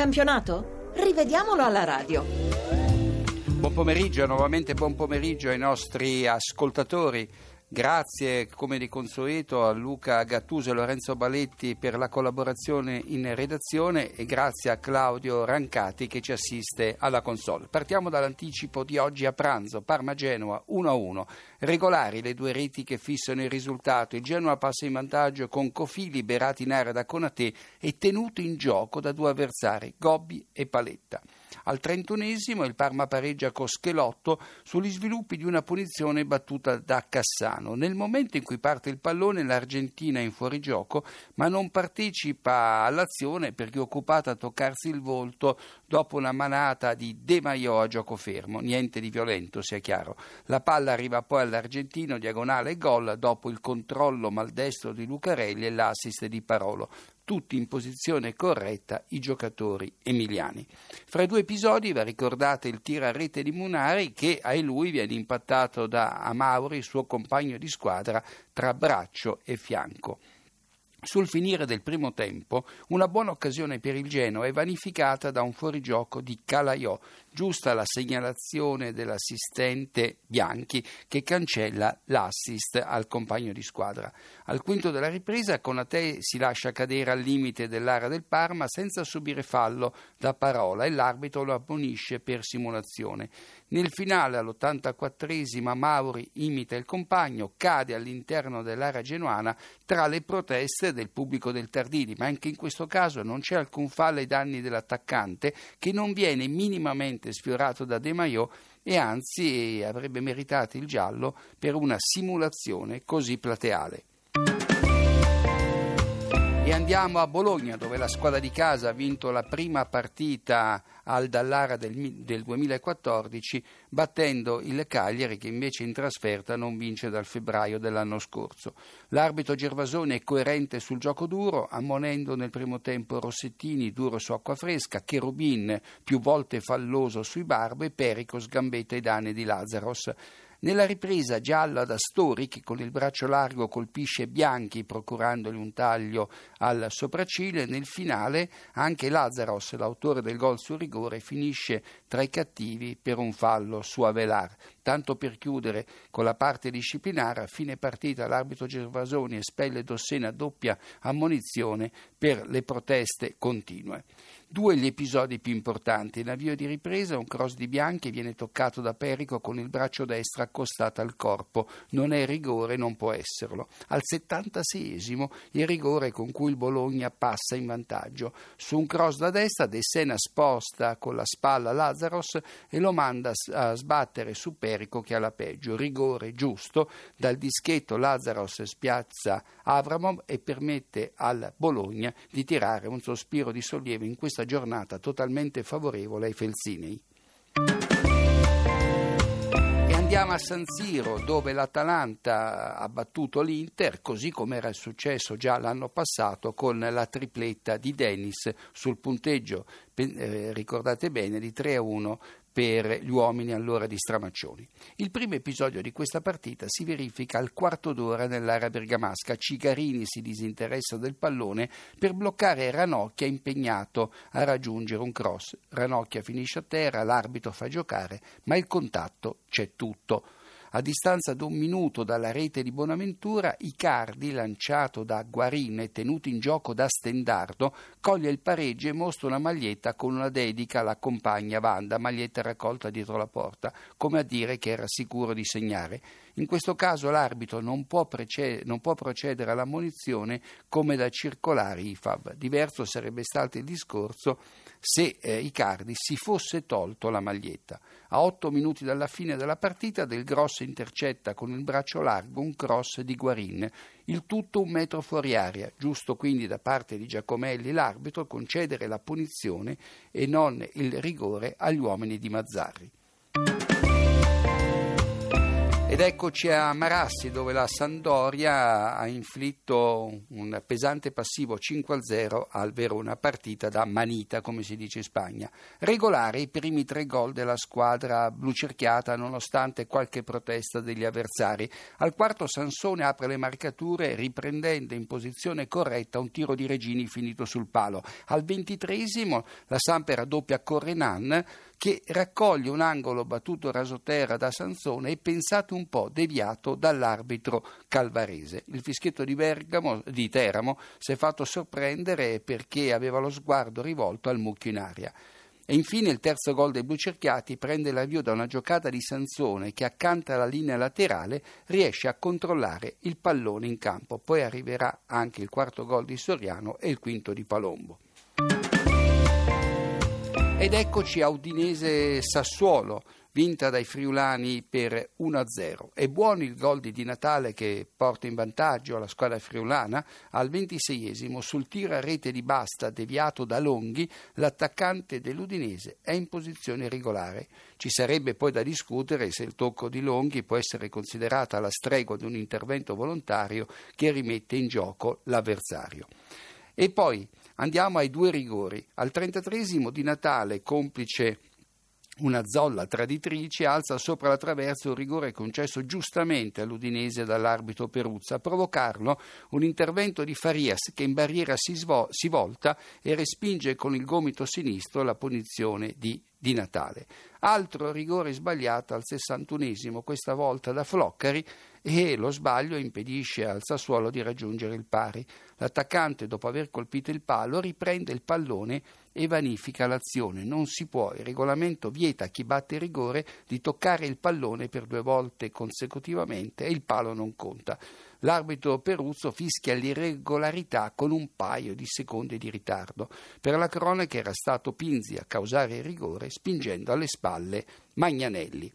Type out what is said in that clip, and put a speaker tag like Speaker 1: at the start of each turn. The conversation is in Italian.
Speaker 1: campionato? Rivediamolo alla radio.
Speaker 2: Buon pomeriggio, nuovamente buon pomeriggio ai nostri ascoltatori. Grazie come di consueto a Luca Gattuso e Lorenzo Baletti per la collaborazione in redazione e grazie a Claudio Rancati che ci assiste alla console. Partiamo dall'anticipo di oggi a pranzo, Parma-Genoa 1-1. Regolari le due reti che fissano il risultato. Il Genoa passa in vantaggio con Cofi liberati in area da Conate e tenuto in gioco da due avversari, Gobbi e Paletta. Al trentunesimo il Parma pareggia con Schelotto sugli sviluppi di una punizione battuta da Cassano. Nel momento in cui parte il pallone l'Argentina è in fuorigioco ma non partecipa all'azione perché è occupata a toccarsi il volto dopo una manata di De Maio a gioco fermo. Niente di violento, sia chiaro. La palla arriva poi all'argentino diagonale gol dopo il controllo maldestro di Lucarelli e l'assist di Parolo tutti in posizione corretta i giocatori emiliani. Fra i due episodi va ricordato il tiro a rete di Munari che ai lui viene impattato da Amauri, suo compagno di squadra, tra braccio e fianco. Sul finire del primo tempo, una buona occasione per il Genoa è vanificata da un fuorigioco di Calaiò, giusta la segnalazione dell'assistente Bianchi che cancella l'assist al compagno di squadra. Al quinto della ripresa Conate si lascia cadere al limite dell'area del Parma senza subire fallo da parola e l'arbitro lo ammonisce per simulazione. Nel finale all'84esima Mauri imita il compagno, cade all'interno dell'area genuana tra le proteste del pubblico del Tardini, ma anche in questo caso non c'è alcun fallo ai danni dell'attaccante che non viene minimamente sfiorato da De Maio e anzi avrebbe meritato il giallo per una simulazione così plateale. E andiamo a Bologna dove la squadra di casa ha vinto la prima partita al Dallara del, del 2014 battendo il Cagliari che invece in trasferta non vince dal febbraio dell'anno scorso. L'arbitro Gervasoni è coerente sul gioco duro ammonendo nel primo tempo Rossettini duro su acqua fresca, Cherubin più volte falloso sui Barbo e Perico sgambetta i danni di Lazzaros. Nella ripresa gialla da Stori che con il braccio largo colpisce Bianchi procurandogli un taglio al sopracciglio e nel finale anche Lazzaros, l'autore del gol sul rigore, finisce tra i cattivi per un fallo su Avelar. Tanto per chiudere con la parte disciplinare, a fine partita l'arbitro Gervasoni espelle Dossena doppia ammonizione per le proteste continue. Due gli episodi più importanti. In avvio di ripresa un cross di Bianchi viene toccato da Perico con il braccio destro accostato al corpo. Non è rigore, non può esserlo. Al 76esimo il rigore con cui il Bologna passa in vantaggio. Su un cross da destra De Sena sposta con la spalla Lazzaros e lo manda a sbattere su Perico che ha la peggio. Rigore giusto. Dal dischetto Lazzaros spiazza Avramov e permette al Bologna di tirare un sospiro di sollievo in questa giornata totalmente favorevole ai Felsinei. E andiamo a San Siro dove l'Atalanta ha battuto l'Inter così come era successo già l'anno passato con la tripletta di Dennis sul punteggio, eh, ricordate bene, di 3 a 1 per gli uomini allora di Stramaccioni. Il primo episodio di questa partita si verifica al quarto d'ora nell'area bergamasca. Cigarini si disinteressa del pallone per bloccare Ranocchia impegnato a raggiungere un cross. Ranocchia finisce a terra, l'arbitro fa giocare, ma il contatto c'è tutto. A distanza di un minuto dalla rete di Bonaventura, Icardi, lanciato da Guarin e tenuto in gioco da Stendardo, coglie il pareggio e mostra una maglietta con una dedica alla compagna Vanda, maglietta raccolta dietro la porta, come a dire che era sicuro di segnare. In questo caso l'arbitro non può, precedere, non può procedere alla munizione come da circolare IFAB. Diverso sarebbe stato il discorso se eh, Icardi si fosse tolto la maglietta. A otto minuti dalla fine della partita Del Grosso intercetta con il braccio largo un cross di Guarin, il tutto un metro fuori aria, giusto quindi da parte di Giacomelli l'arbitro concedere la punizione e non il rigore agli uomini di Mazzarri. Ed eccoci a Marassi dove la Sandoria ha inflitto un pesante passivo 5-0 al Verona, partita da manita come si dice in Spagna. Regolare i primi tre gol della squadra blucerchiata nonostante qualche protesta degli avversari. Al quarto Sansone apre le marcature riprendendo in posizione corretta un tiro di Regini finito sul palo. Al ventitresimo la Samper raddoppia Correnan che raccoglie un angolo battuto rasoterra da Sansone e pensato un po' deviato dall'arbitro calvarese. Il fischietto di, Bergamo, di Teramo si è fatto sorprendere perché aveva lo sguardo rivolto al mucchio in aria. E infine il terzo gol dei blucerchiati prende l'avvio da una giocata di Sansone che accanto alla linea laterale riesce a controllare il pallone in campo. Poi arriverà anche il quarto gol di Soriano e il quinto di Palombo. Ed eccoci a Udinese Sassuolo, vinta dai friulani per 1-0. È buono il gol di Di Natale che porta in vantaggio la squadra friulana. Al 26esimo, sul tiro a rete di Basta deviato da Longhi, l'attaccante dell'Udinese è in posizione regolare. Ci sarebbe poi da discutere se il tocco di Longhi può essere considerata la stregua di un intervento volontario che rimette in gioco l'avversario. E poi Andiamo ai due rigori. Al 33 di Natale, complice una zolla traditrice alza sopra la traversa un rigore concesso giustamente all'Udinese dall'arbitro Peruzza. A provocarlo un intervento di Farias che in barriera si, svol- si volta e respinge con il gomito sinistro la punizione di di Natale. Altro rigore sbagliato al 61esimo, questa volta da Floccari, e lo sbaglio impedisce al Sassuolo di raggiungere il pari. L'attaccante, dopo aver colpito il palo, riprende il pallone e vanifica l'azione. Non si può, il regolamento vieta a chi batte il rigore di toccare il pallone per due volte consecutivamente e il palo non conta. L'arbitro Peruzzo fischia l'irregolarità con un paio di secondi di ritardo. Per la cronaca era stato Pinzi a causare il rigore spingendo alle spalle Magnanelli.